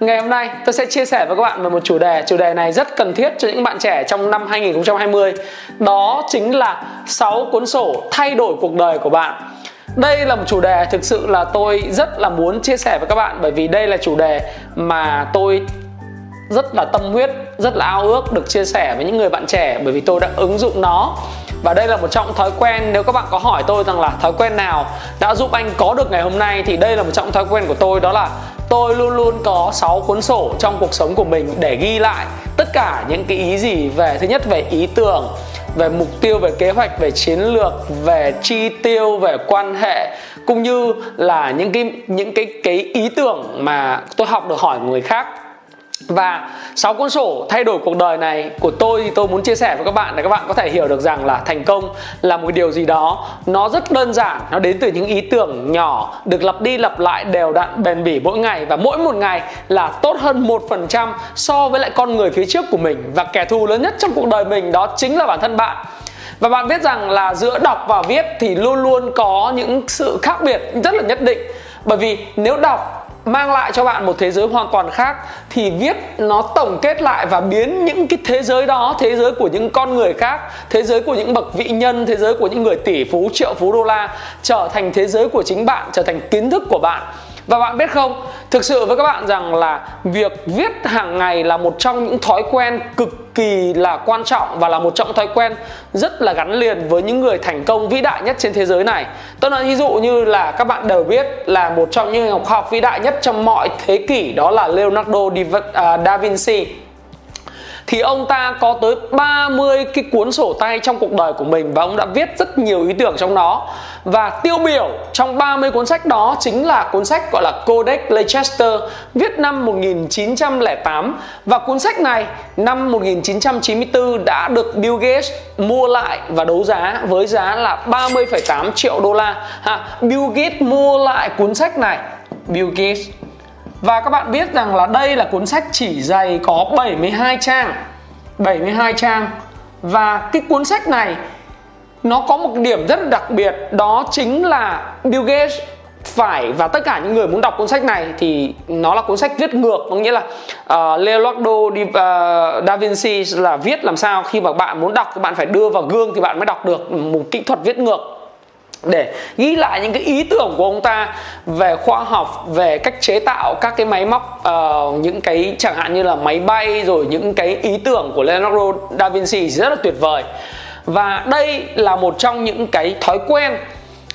Ngày hôm nay, tôi sẽ chia sẻ với các bạn về một chủ đề. Chủ đề này rất cần thiết cho những bạn trẻ trong năm 2020 Đó chính là 6 cuốn sổ thay đổi cuộc đời của bạn. Đây là một chủ đề thực sự là tôi rất là muốn chia sẻ với các bạn, bởi vì đây là chủ đề mà tôi rất là tâm huyết, rất là ao ước được chia sẻ với những người bạn trẻ, bởi vì tôi đã ứng dụng nó. Và đây là một trong thói quen, nếu các bạn có hỏi tôi rằng là thói quen nào đã giúp anh có được ngày hôm nay, thì đây là một trong thói quen của tôi, đó là tôi luôn luôn có 6 cuốn sổ trong cuộc sống của mình để ghi lại tất cả những cái ý gì về, thứ nhất về ý tưởng, về mục tiêu, về kế hoạch, về chiến lược, về chi tiêu, về quan hệ, cũng như là những cái những cái cái ý tưởng mà tôi học được hỏi người khác và sáu cuốn sổ thay đổi cuộc đời này của tôi thì tôi muốn chia sẻ với các bạn để các bạn có thể hiểu được rằng là thành công là một điều gì đó. Nó rất đơn giản, nó đến từ những ý tưởng nhỏ, được lặp đi lặp lại, đều đặn, bền bỉ mỗi ngày. Và mỗi một ngày là tốt hơn một phần trăm so với lại con người phía trước của mình. Và kẻ thù lớn nhất trong cuộc đời mình đó chính là bản thân bạn. Và bạn biết rằng là giữa đọc và viết thì luôn luôn có những sự khác biệt rất là nhất định. Bởi vì nếu đọc mang lại cho bạn một thế giới hoàn toàn khác thì viết nó tổng kết lại và biến những cái thế giới đó, thế giới của những con người khác, thế giới của những bậc vị nhân, thế giới của những người tỷ phú, triệu phú đô la trở thành thế giới của chính bạn, trở thành kiến thức của bạn và bạn biết không, thực sự với các bạn rằng là việc viết hàng ngày là một trong những thói quen cực kỳ là quan trọng và là một trong thói quen rất là gắn liền với những người thành công vĩ đại nhất trên thế giới này. Tôi nói ví dụ như là các bạn đều biết là một trong những nhà khoa học vĩ đại nhất trong mọi thế kỷ đó là Leonardo à, da Vinci thì ông ta có tới 30 cái cuốn sổ tay trong cuộc đời của mình và ông đã viết rất nhiều ý tưởng trong đó và tiêu biểu trong 30 cuốn sách đó chính là cuốn sách gọi là Codex Leicester viết năm 1908 và cuốn sách này năm 1994 đã được Bill Gates mua lại và đấu giá với giá là 30,8 triệu đô la. Ha, Bill Gates mua lại cuốn sách này. Bill Gates và các bạn biết rằng là đây là cuốn sách chỉ dày có 72 trang. 72 trang. Và cái cuốn sách này Nó có một điểm rất đặc biệt Đó chính là Bill Gates phải và tất cả những người muốn đọc cuốn sách này thì nó là cuốn sách viết ngược có nghĩa là uh, Leonardo di, uh, da Vinci là viết làm sao khi mà bạn muốn đọc thì bạn phải đưa vào gương thì bạn mới đọc được một kỹ thuật viết ngược để ghi lại những cái ý tưởng của ông ta về khoa học về cách chế tạo các cái máy móc uh, những cái chẳng hạn như là máy bay rồi những cái ý tưởng của Leonardo da Vinci rất là tuyệt vời. Và đây là một trong những cái thói quen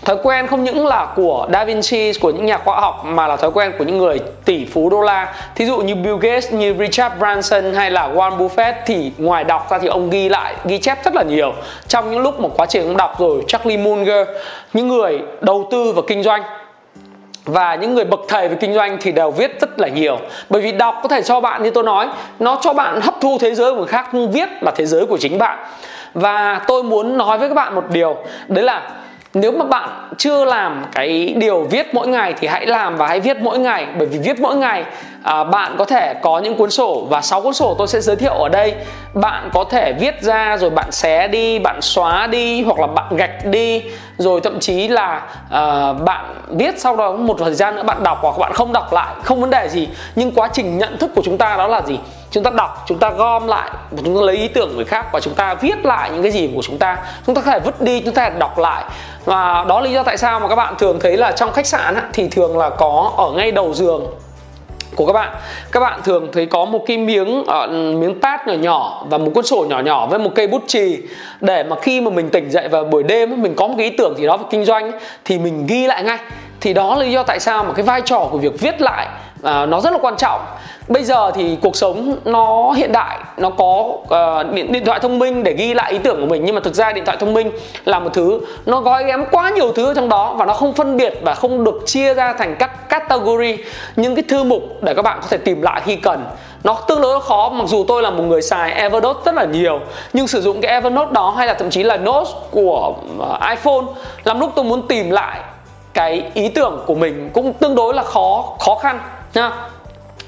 thói quen không những là của Da Vinci, của những nhà khoa học, mà là thói quen của những người tỷ phú đô la. Thí dụ như Bill Gates, như Richard Branson hay là Warren Buffett thì ngoài đọc ra thì ông ghi lại, ghi chép rất là nhiều. Trong những lúc mà quá trình ông đọc rồi, Charlie Munger, những người đầu tư và kinh doanh. Và những người bậc thầy về kinh doanh thì đều viết rất là nhiều. Bởi vì đọc có thể cho bạn, như tôi nói, nó cho bạn hấp thu thế giới của người khác, nhưng viết là thế giới của chính bạn. Và tôi muốn nói với các bạn một điều, đấy là nếu mà bạn chưa làm cái điều viết mỗi ngày thì hãy làm và hãy viết mỗi ngày. Bởi vì viết mỗi ngày à, bạn có thể có những cuốn sổ và sáu cuốn sổ tôi sẽ giới thiệu ở đây. Bạn có thể viết ra rồi bạn xé đi bạn xóa đi hoặc là bạn gạch đi. Rồi thậm chí là à, bạn viết sau đó một thời gian nữa bạn đọc hoặc bạn không đọc lại không vấn đề gì. Nhưng quá trình nhận thức của chúng ta đó là gì? Chúng ta đọc chúng ta gom lại và chúng ta lấy ý tưởng người khác và chúng ta viết lại những cái gì của chúng ta. Chúng ta có thể vứt đi chúng ta đọc lại. Và đó là lý do tại sao mà các bạn thường thấy là trong khách sạn thì thường là có ở ngay đầu giường của các bạn. Các bạn thường thấy có một cái miếng uh, miếng pad nhỏ nhỏ và một cuốn sổ nhỏ nhỏ với một cây bút chì để mà khi mà mình tỉnh dậy vào buổi đêm mình có một cái ý tưởng gì đó về kinh doanh thì mình ghi lại ngay. Thì đó là lý do tại sao mà cái vai trò của việc viết lại uh, nó rất là quan trọng bây giờ thì cuộc sống nó hiện đại nó có uh, điện, điện thoại thông minh để ghi lại ý tưởng của mình. Nhưng mà thực ra điện thoại thông minh là một thứ nó gói ghém quá nhiều thứ ở trong đó và nó không phân biệt và không được chia ra thành các category những cái thư mục để các bạn có thể tìm lại khi cần. Nó tương đối khó mặc dù tôi là một người xài Evernote rất là nhiều nhưng sử dụng cái Evernote đó hay là thậm chí là Notes của uh, iPhone làm lúc tôi muốn tìm lại cái ý tưởng của mình cũng tương đối là khó khó khăn nha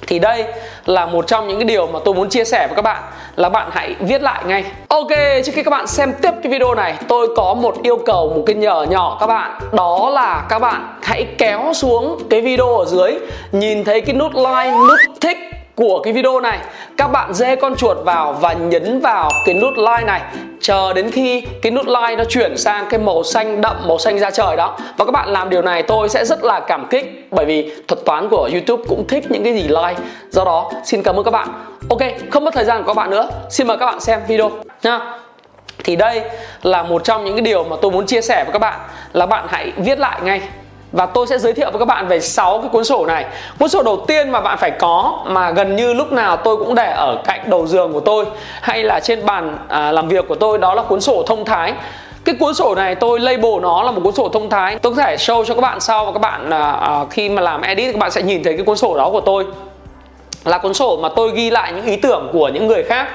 thì đây là một trong những cái điều mà tôi muốn chia sẻ với các bạn, là bạn hãy viết lại ngay. Ok, trước khi các bạn xem tiếp cái video này, tôi có một yêu cầu, một cái nhờ nhỏ các bạn. Đó là các bạn hãy kéo xuống cái video ở dưới, nhìn thấy cái nút like, nút thích của cái video này. Các bạn dê con chuột vào và nhấn vào cái nút like này. Chờ đến khi cái nút like nó chuyển sang cái màu xanh đậm, màu xanh da trời đó. Và các bạn làm điều này tôi sẽ rất là cảm kích, bởi vì thuật toán của youtube cũng thích những cái gì like. Do đó, xin cảm ơn các bạn. Ok, không mất thời gian của các bạn nữa. Xin mời các bạn xem video nha. Thì đây là một trong những cái điều mà tôi muốn chia sẻ với các bạn, là bạn hãy viết lại ngay và tôi sẽ giới thiệu với các bạn về 6 cái cuốn sổ này. Cuốn sổ đầu tiên mà bạn phải có mà gần như lúc nào tôi cũng để ở cạnh đầu giường của tôi hay là trên bàn à, làm việc của tôi đó là cuốn sổ thông thái. Cái cuốn sổ này tôi label nó là một cuốn sổ thông thái. Tôi có thể show cho các bạn sau và các bạn à, à, khi mà làm edit các bạn sẽ nhìn thấy cái cuốn sổ đó của tôi. Là cuốn sổ mà tôi ghi lại những ý tưởng của những người khác.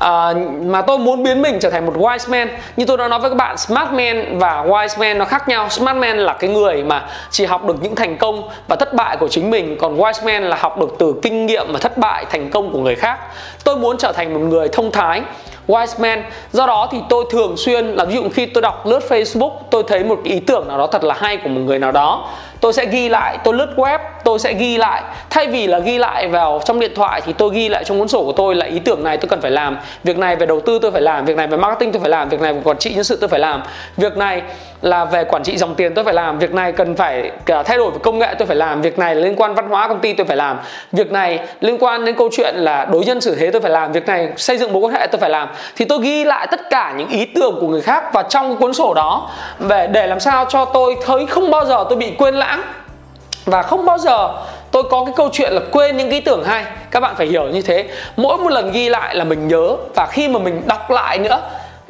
Ờ, mà tôi muốn biến mình trở thành một wise man. Như tôi đã nói với các bạn, smart man và wise man nó khác nhau. Smart man là cái người mà chỉ học được những thành công và thất bại của chính mình, còn wise man là học được từ kinh nghiệm và thất bại, thành công của người khác. Tôi muốn trở thành một người thông thái, wise man. Do đó thì tôi thường xuyên, là ví dụ khi tôi đọc lướt facebook, tôi thấy một ý tưởng nào đó thật là hay của một người nào đó tôi sẽ ghi lại, tôi lướt web, tôi sẽ ghi lại. Thay vì là ghi lại vào trong điện thoại thì tôi ghi lại trong cuốn sổ của tôi là ý tưởng này tôi cần phải làm. Việc này về đầu tư tôi phải làm, việc này về marketing tôi phải làm, việc này về quản trị nhân sự tôi phải làm. Việc này là về quản trị dòng tiền tôi phải làm. Việc này cần phải thay đổi về công nghệ tôi phải làm. Việc này liên quan văn hóa công ty tôi phải làm. Việc này liên quan đến câu chuyện là đối nhân xử thế tôi phải làm. Việc này xây dựng mối quan hệ tôi phải làm. Thì tôi ghi lại tất cả những ý tưởng của người khác và trong cuốn sổ đó để để làm sao cho tôi thấy không bao giờ tôi bị quên lãng và không bao giờ tôi có cái câu chuyện là quên những ý tưởng hay. Các bạn phải hiểu như thế. Mỗi một lần ghi lại là mình nhớ. Và khi mà mình đọc lại nữa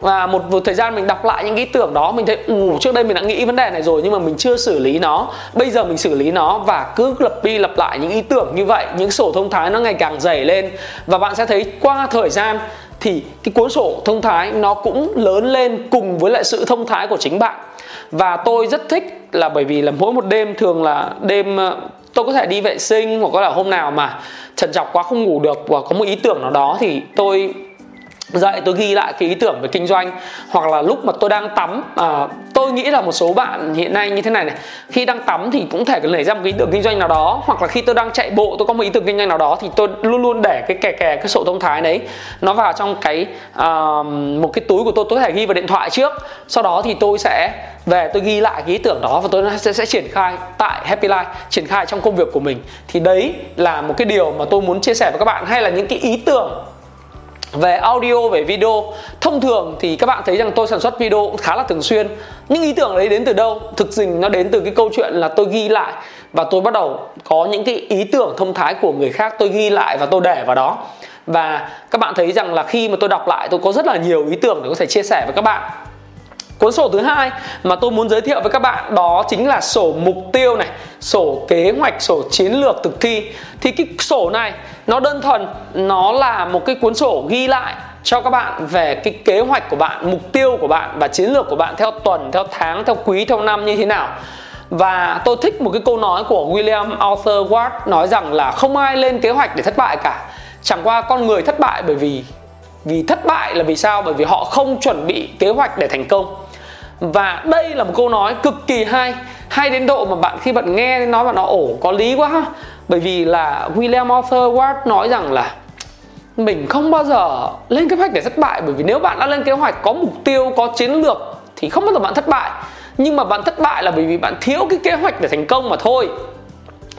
và một, một thời gian mình đọc lại những ý tưởng đó mình thấy ủ trước đây mình đã nghĩ vấn đề này rồi nhưng mà mình chưa xử lý nó. Bây giờ mình xử lý nó và cứ lặp đi lặp lại những ý tưởng như vậy những sổ thông thái nó ngày càng dày lên. Và bạn sẽ thấy qua thời gian thì cái cuốn sổ thông thái nó cũng lớn lên cùng với lại sự thông thái của chính bạn và tôi rất thích là bởi vì là mỗi một đêm thường là đêm ờ, tôi có thể đi vệ sinh hoặc là hôm nào mà trần trọc quá không ngủ được và có một ý tưởng nào đó thì tôi dậy tôi ghi lại cái ý tưởng về kinh doanh. Hoặc là lúc mà tôi đang tắm à, tôi nghĩ là một số bạn hiện nay như thế này này. Khi đang tắm thì cũng thể nảy ra một cái ý tưởng kinh doanh nào đó. Hoặc là khi tôi đang chạy bộ tôi có một ý tưởng kinh doanh nào đó thì tôi luôn luôn để cái kè kè cái sổ thông thái đấy nó vào trong cái uh, một cái túi của tôi. Tôi có thể ghi vào điện thoại trước. Sau đó thì tôi sẽ về tôi ghi lại cái ý tưởng đó và tôi sẽ, sẽ triển khai tại Happy Life triển khai trong công việc của mình. Thì đấy là một cái điều mà tôi muốn chia sẻ với các bạn. Hay là những cái ý tưởng về audio, về video, thông thường thì các bạn thấy rằng tôi sản xuất video cũng khá là thường xuyên. Những ý tưởng đấy đến từ đâu? Thực tình nó đến từ cái câu chuyện là tôi ghi lại và tôi bắt đầu có những cái ý tưởng, thông thái của người khác, tôi ghi lại và tôi để vào đó. Và các bạn thấy rằng là khi mà tôi đọc lại, tôi có rất là nhiều ý tưởng để có thể chia sẻ với các bạn. Cuốn sổ thứ hai mà tôi muốn giới thiệu với các bạn đó chính là sổ mục tiêu này, sổ kế hoạch, sổ chiến lược thực thi. Thì cái sổ này nó đơn thuần nó là một cái cuốn sổ ghi lại cho các bạn về cái kế hoạch của bạn, mục tiêu của bạn và chiến lược của bạn theo tuần, theo tháng, theo quý, theo năm như thế nào. Và tôi thích một cái câu nói của William Arthur Ward nói rằng là không ai lên kế hoạch để thất bại cả. Chẳng qua con người thất bại bởi vì vì thất bại là vì sao? Bởi vì họ không chuẩn bị kế hoạch để thành công và đây là một câu nói cực kỳ hay. Hay đến độ mà bạn khi bạn nghe nói bạn nó ổ có lý quá ha. Bởi vì là William Arthur Ward nói rằng là mình không bao giờ lên kế hoạch để thất bại. Bởi vì nếu bạn đã lên kế hoạch có mục tiêu, có chiến lược thì không bao giờ bạn thất bại. Nhưng mà bạn thất bại là bởi vì bạn thiếu cái kế hoạch để thành công mà thôi.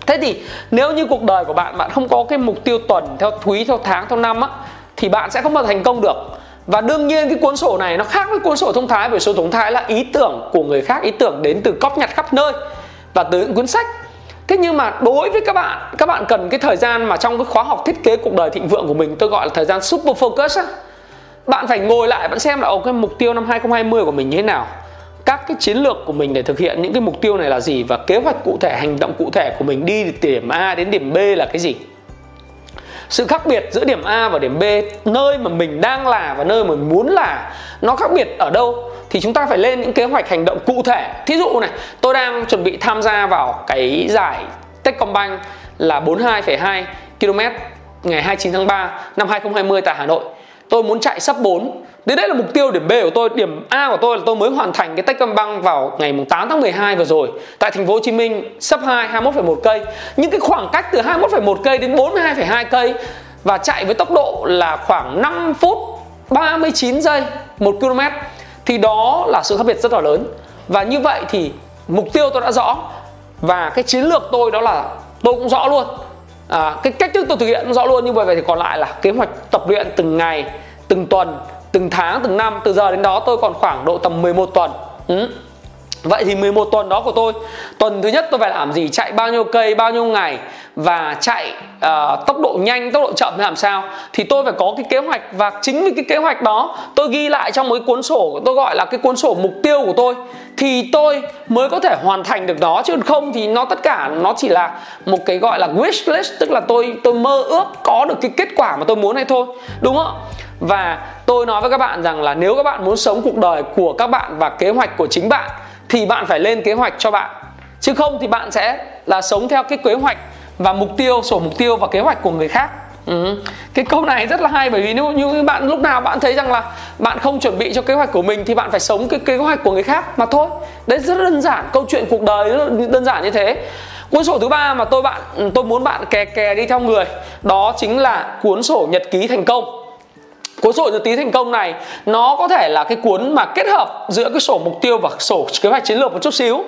Thế thì nếu như cuộc đời của bạn bạn không có cái mục tiêu tuần, theo quý, theo tháng, theo năm á, thì bạn sẽ không bao giờ thành công được và đương nhiên cái cuốn sổ này nó khác với cuốn sổ thông thái, bởi sổ thông thái là ý tưởng của người khác, ý tưởng đến từ cóp nhặt khắp nơi và từ những cuốn sách. Thế nhưng mà đối với các bạn các bạn cần cái thời gian mà trong cái khóa học thiết kế cuộc đời thịnh vượng của mình, tôi gọi là thời gian super focus á. Bạn phải ngồi lại, bạn xem là, ok cái mục tiêu năm 2020 của mình như thế nào? Các cái chiến lược của mình để thực hiện những cái mục tiêu này là gì? Và kế hoạch cụ thể, hành động cụ thể của mình đi từ điểm A đến điểm B là cái gì? Sự khác biệt giữa điểm A và điểm B nơi mà mình đang là và nơi mà mình muốn là nó khác biệt ở đâu? Thì chúng ta phải lên những kế hoạch hành động cụ thể. Thí dụ này tôi đang chuẩn bị tham gia vào cái giải Techcombank là 42,2 km ngày 29 tháng 3 năm 2020 tại Hà Nội tôi muốn chạy sắp 4 Đấy đấy là mục tiêu điểm B của tôi. Điểm A của tôi là tôi mới hoàn thành cái Techcombank vào ngày 8 tháng 12 vừa rồi. Tại thành phố Hồ Chí Minh sắp 2 21,1 cây. Nhưng cái khoảng cách từ 21,1 cây đến 42,2 cây Và chạy với tốc độ là khoảng 5 phút 39 giây 1 km Thì đó là sự khác biệt rất là lớn. Và như vậy thì mục tiêu tôi đã rõ Và cái chiến lược tôi đó là tôi cũng rõ luôn à, cái cách thức tôi thực hiện rõ luôn như vậy thì còn lại là kế hoạch tập luyện từng ngày từng tuần từng tháng từng năm từ giờ đến đó tôi còn khoảng độ tầm 11 tuần ừ. Vậy thì 11 tuần đó của tôi Tuần thứ nhất tôi phải làm gì? Chạy bao nhiêu cây bao nhiêu ngày Và chạy uh, tốc độ nhanh tốc độ chậm làm sao? Thì tôi phải có cái kế hoạch Và chính vì cái kế hoạch đó Tôi ghi lại trong một cái cuốn sổ Tôi gọi là cái cuốn sổ mục tiêu của tôi Thì tôi mới có thể hoàn thành được đó. Chứ không thì nó tất cả Nó chỉ là một cái gọi là wish list Tức là tôi tôi mơ ước có được cái kết quả mà tôi muốn hay thôi Đúng không và tôi nói với các bạn rằng là nếu các bạn muốn sống cuộc đời của các bạn và kế hoạch của chính bạn thì bạn phải lên kế hoạch cho bạn chứ không thì bạn sẽ là sống theo cái kế hoạch và mục tiêu sổ mục tiêu và kế hoạch của người khác Ừ. Cái câu này rất là hay bởi vì nếu như bạn lúc nào bạn thấy rằng là bạn không chuẩn bị cho kế hoạch của mình thì bạn phải sống cái kế hoạch của người khác mà thôi. Đấy rất đơn giản, câu chuyện cuộc đời rất đơn giản như thế. Cuốn sổ thứ ba mà tôi bạn tôi muốn bạn kè kè đi theo người đó chính là cuốn sổ nhật ký thành công cuốn sổ dự tí thành công này, nó có thể là cái cuốn mà kết hợp giữa cái sổ mục tiêu và sổ kế hoạch chiến lược một chút xíu.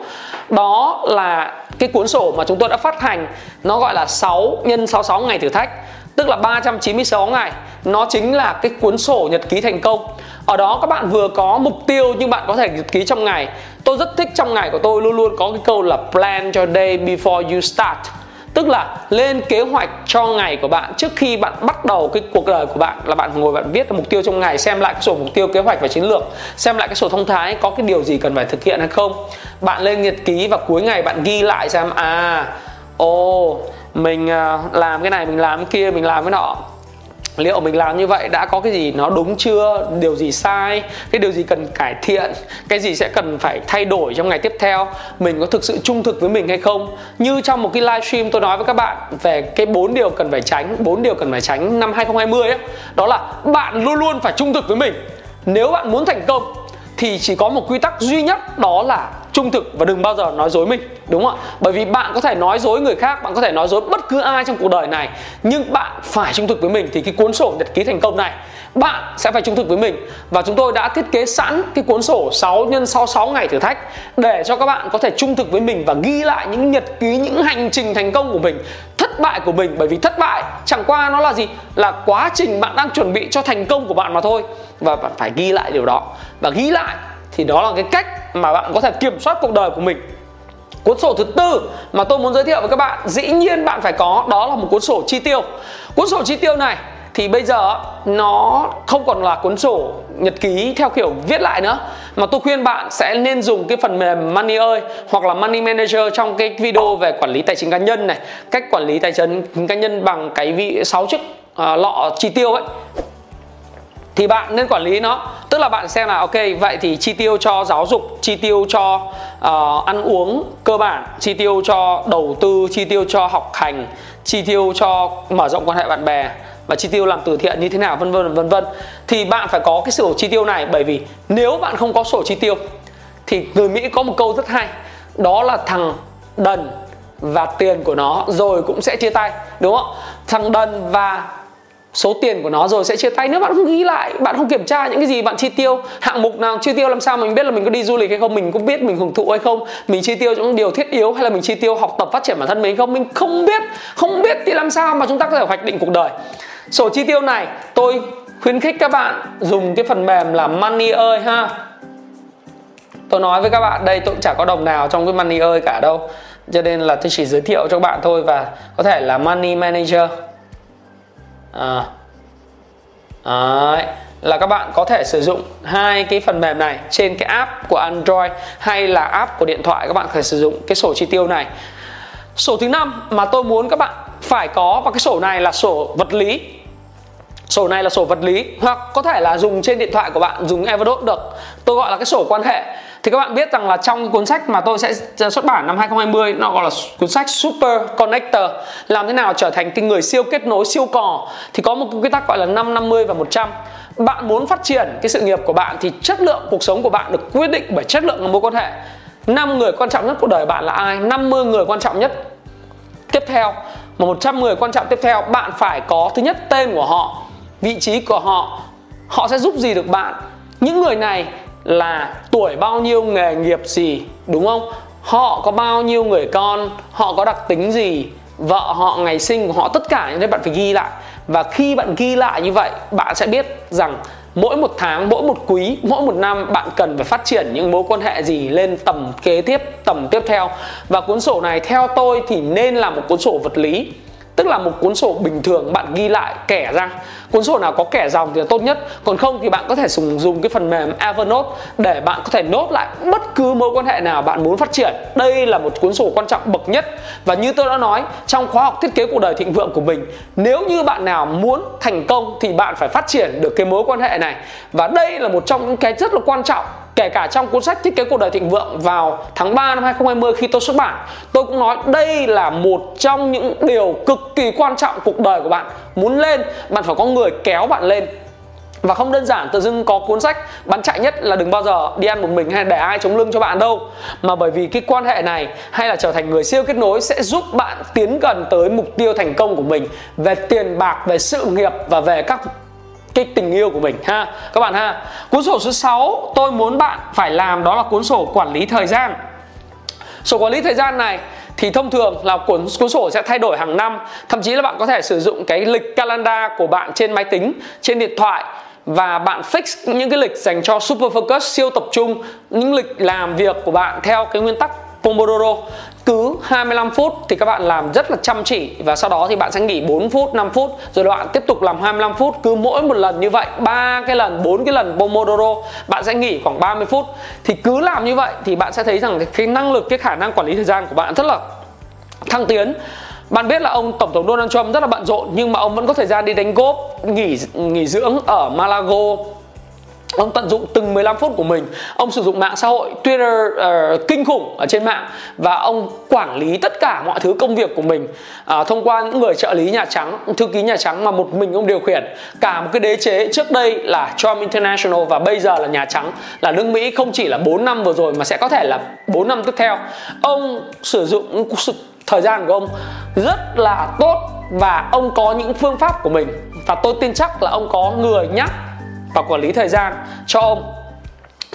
Đó là cái cuốn sổ mà chúng tôi đã phát hành, nó gọi là 6 nhân 66 ngày thử thách, tức là 396 ngày. Nó chính là cái cuốn sổ nhật ký thành công. Ở đó các bạn vừa có mục tiêu nhưng bạn có thể nhật ký trong ngày. Tôi rất thích trong ngày của tôi luôn luôn có cái câu là plan your day before you start tức là lên kế hoạch cho ngày của bạn trước khi bạn bắt đầu cái cuộc đời của bạn là bạn ngồi bạn viết mục tiêu trong ngày, xem lại cái sổ mục tiêu, kế hoạch và chiến lược, xem lại cái sổ thông thái có cái điều gì cần phải thực hiện hay không. Bạn lên nhật ký và cuối ngày bạn ghi lại xem à ồ, mình à, làm cái này, mình làm cái kia, mình làm cái nọ liệu mình làm như vậy đã có cái gì nó đúng chưa? Điều gì sai? Cái điều gì cần cải thiện? Cái gì sẽ cần phải thay đổi trong ngày tiếp theo? Mình có thực sự trung thực với mình hay không? Như trong một cái livestream tôi nói với các bạn về cái bốn điều cần phải tránh, bốn điều cần phải tránh năm 2020 ấy, đó là bạn luôn luôn phải trung thực với mình. Nếu bạn muốn thành công thì chỉ có một quy tắc duy nhất, đó là trung thực và đừng bao giờ nói dối mình, đúng không ạ? Bởi vì bạn có thể nói dối người khác, bạn có thể nói dối bất cứ ai trong cuộc đời này, nhưng bạn phải trung thực với mình thì cái cuốn sổ nhật ký thành công này, bạn sẽ phải trung thực với mình. Và chúng tôi đã thiết kế sẵn cái cuốn sổ 6 x 66 ngày thử thách để cho các bạn có thể trung thực với mình và ghi lại những nhật ký, những hành trình thành công của mình, thất bại của mình. Bởi vì thất bại chẳng qua nó là gì? Là quá trình bạn đang chuẩn bị cho thành công của bạn mà thôi. Và bạn phải ghi lại điều đó. Và ghi lại thì đó là cái cách mà bạn có thể kiểm soát cuộc đời của mình. Cuốn sổ thứ tư mà tôi muốn giới thiệu với các bạn Dĩ nhiên bạn phải có Đó là một cuốn sổ chi tiêu. Cuốn sổ chi tiêu này thì bây giờ nó không còn là cuốn sổ nhật ký theo kiểu viết lại nữa mà tôi khuyên bạn sẽ nên dùng cái phần mềm Money ơi hoặc là Money Manager trong cái video về quản lý tài chính cá nhân này. Cách quản lý tài chính cá nhân bằng cái vị sáu chiếc uh, lọ chi tiêu ấy thì bạn nên quản lý nó. Tức là bạn xem là ok vậy thì chi tiêu cho giáo dục chi tiêu cho uh, ăn uống cơ bản chi tiêu cho đầu tư chi tiêu cho học hành chi tiêu cho mở rộng quan hệ bạn bè và chi tiêu làm từ thiện như thế nào vân vân vân vân. Thì bạn phải có cái sổ chi tiêu này bởi vì nếu bạn không có sổ chi tiêu thì người Mỹ có một câu rất hay đó là thằng đần và tiền của nó rồi cũng sẽ chia tay đúng không? Thằng đần và số tiền của nó rồi sẽ chia tay. Nếu bạn không ghi lại, bạn không kiểm tra những cái gì bạn chi tiêu, hạng mục nào chi tiêu, làm sao mình biết là mình có đi du lịch hay không, mình có biết mình hưởng thụ hay không, mình chi tiêu những điều thiết yếu hay là mình chi tiêu học tập phát triển bản thân mình hay không, mình không biết. Không biết thì làm sao mà chúng ta có thể hoạch định cuộc đời. Sổ chi tiêu này, tôi khuyến khích các bạn dùng cái phần mềm là money ơi ha. Tôi nói với các bạn, đây tôi cũng chả có đồng nào trong cái money ơi cả đâu. Cho nên là tôi chỉ giới thiệu cho các bạn thôi và có thể là money manager à, Đấy, là các bạn có thể sử dụng hai cái phần mềm này trên cái app của Android hay là app của điện thoại các bạn có thể sử dụng cái sổ chi tiêu này. Sổ thứ năm mà tôi muốn các bạn phải có và cái sổ này là sổ vật lý. Sổ này là sổ vật lý hoặc có thể là dùng trên điện thoại của bạn dùng Evernote được. Tôi gọi là cái sổ quan hệ thì các bạn biết rằng là trong cuốn sách mà tôi sẽ xuất bản năm 2020 nó gọi là cuốn sách Super Connector, làm thế nào trở thành cái người siêu kết nối, siêu cò, thì có một quy tắc gọi là 5 50 và 100 bạn muốn phát triển cái sự nghiệp của bạn thì chất lượng cuộc sống của bạn được quyết định bởi chất lượng của mối quan hệ. 5 người quan trọng nhất cuộc đời bạn là ai? 50 người quan trọng nhất tiếp theo. Mà 100 người quan trọng tiếp theo, bạn phải có thứ nhất tên của họ, vị trí của họ. Họ sẽ giúp gì được bạn? Những người này là tuổi bao nhiêu nghề nghiệp gì, đúng không? Họ có bao nhiêu người con, họ có đặc tính gì, vợ họ ngày sinh của họ tất cả những đấy bạn phải ghi lại. Và khi bạn ghi lại như vậy, bạn sẽ biết rằng mỗi một tháng, mỗi một quý, mỗi một năm bạn cần phải phát triển những mối quan hệ gì lên tầm kế tiếp, tầm tiếp theo. Và cuốn sổ này theo tôi thì nên là một cuốn sổ vật lý tức là một cuốn sổ bình thường bạn ghi lại kẻ ra. Cuốn sổ nào có kẻ dòng thì là tốt nhất. Còn không thì bạn có thể dùng dùng cái phần mềm Evernote để bạn có thể nốt lại bất cứ mối quan hệ nào bạn muốn phát triển. Đây là một cuốn sổ quan trọng bậc nhất. Và như tôi đã nói, trong khóa học thiết kế cuộc đời thịnh vượng của mình, nếu như bạn nào muốn thành công thì bạn phải phát triển được cái mối quan hệ này. Và đây là một trong những cái rất là quan trọng kể cả trong cuốn sách thiết kế cuộc đời thịnh vượng vào tháng 3 năm 2020 khi tôi xuất bản, tôi cũng nói đây là một trong những điều cực kỳ quan trọng cuộc đời của bạn. Muốn lên, bạn phải có người kéo bạn lên. Và không đơn giản, tự dưng có cuốn sách bán chạy nhất là đừng bao giờ đi ăn một mình hay để ai chống lưng cho bạn đâu. Mà bởi vì cái quan hệ này hay là trở thành người siêu kết nối sẽ giúp bạn tiến gần tới mục tiêu thành công của mình về tiền bạc, về sự nghiệp và về các cái tình yêu của mình, ha. Các bạn ha, cuốn sổ số 6 tôi muốn bạn phải làm đó là cuốn sổ quản lý thời gian. Sổ quản lý thời gian này thì thông thường là cuốn cuốn sổ sẽ thay đổi hàng năm. Thậm chí là bạn có thể sử dụng cái lịch calendar của bạn trên máy tính, trên điện thoại và bạn fix những cái lịch dành cho super focus, siêu tập trung, những lịch làm việc của bạn theo cái nguyên tắc Pomodoro cứ 25 phút thì các bạn làm rất là chăm chỉ và sau đó thì bạn sẽ nghỉ 4 phút 5 phút, rồi bạn tiếp tục làm 25 phút. Cứ mỗi một lần như vậy, ba cái lần, bốn cái lần Pomodoro, bạn sẽ nghỉ khoảng 30 phút. Thì cứ làm như vậy thì bạn sẽ thấy rằng cái năng lực, cái khả năng quản lý thời gian của bạn rất là thăng tiến. Bạn biết là ông tổng thống Donald Trump rất là bận rộn, nhưng mà ông vẫn có thời gian đi đánh golf, nghỉ nghỉ dưỡng ở Malago ông tận dụng từng 15 phút của mình. Ông sử dụng mạng xã hội Twitter uh, kinh khủng ở trên mạng và ông quản lý tất cả mọi thứ công việc của mình. Uh, thông qua những người trợ lý nhà trắng thư ký nhà trắng mà một mình ông điều khiển. Cả một cái đế chế trước đây là Trump International và bây giờ là nhà trắng là nước Mỹ không chỉ là 4 năm vừa rồi mà sẽ có thể là 4 năm tiếp theo. Ông sử dụng thời gian của ông rất là tốt và ông có những phương pháp của mình. Và tôi tin chắc là ông có người nhắc và quản lý thời gian cho ông.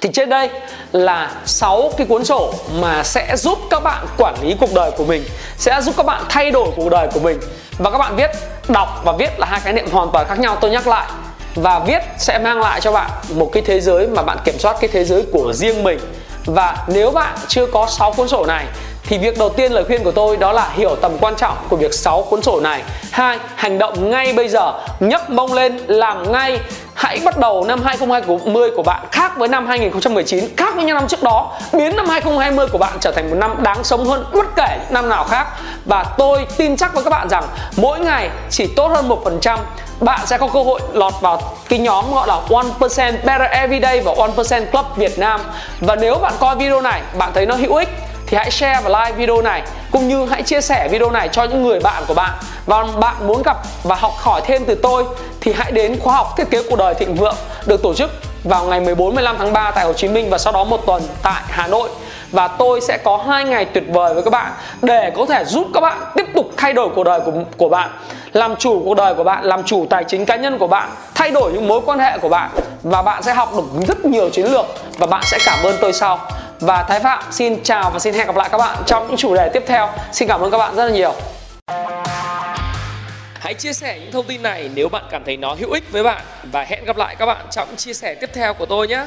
Thì trên đây là 6 cái cuốn sổ mà sẽ giúp các bạn quản lý cuộc đời của mình sẽ giúp các bạn thay đổi cuộc đời của mình. Và các bạn viết đọc và viết là hai khái niệm hoàn toàn khác nhau. Tôi nhắc lại và viết sẽ mang lại cho bạn một cái thế giới mà bạn kiểm soát cái thế giới của riêng mình. Và nếu bạn chưa có 6 cuốn sổ này thì việc đầu tiên lời khuyên của tôi đó là hiểu tầm quan trọng của việc 6 cuốn sổ này. Hai, hành động ngay bây giờ, nhấc mông lên làm ngay. Hãy bắt đầu năm 2020 của bạn khác với năm 2019, khác với những năm trước đó, biến năm 2020 của bạn trở thành một năm đáng sống hơn bất kể năm nào khác. Và tôi tin chắc với các bạn rằng mỗi ngày chỉ tốt hơn 1% bạn sẽ có cơ hội lọt vào cái nhóm gọi là 1% Better Everyday và 1% Club Việt Nam. Và nếu bạn coi video này, bạn thấy nó hữu ích thì hãy share và like video này, cũng như hãy chia sẻ video này cho những người bạn của bạn. Và bạn muốn gặp và học hỏi thêm từ tôi, thì hãy đến khóa học thiết kế cuộc đời thịnh vượng, được tổ chức vào ngày 14 15 tháng 3 tại Hồ Chí Minh và sau đó một tuần tại Hà Nội. Và tôi sẽ có hai ngày tuyệt vời với các bạn để có thể giúp các bạn tiếp tục thay đổi cuộc đời của của bạn, làm chủ cuộc đời của bạn, làm chủ tài chính cá nhân của bạn, thay đổi những mối quan hệ của bạn. Và bạn sẽ học được rất nhiều chiến lược và bạn sẽ cảm ơn tôi sau và Thái Phạm xin chào và xin hẹn gặp lại các bạn trong những chủ đề tiếp theo. Xin cảm ơn các bạn rất là nhiều. Hãy chia sẻ những thông tin này nếu bạn cảm thấy nó hữu ích với bạn và hẹn gặp lại các bạn trong chia sẻ tiếp theo của tôi nhé.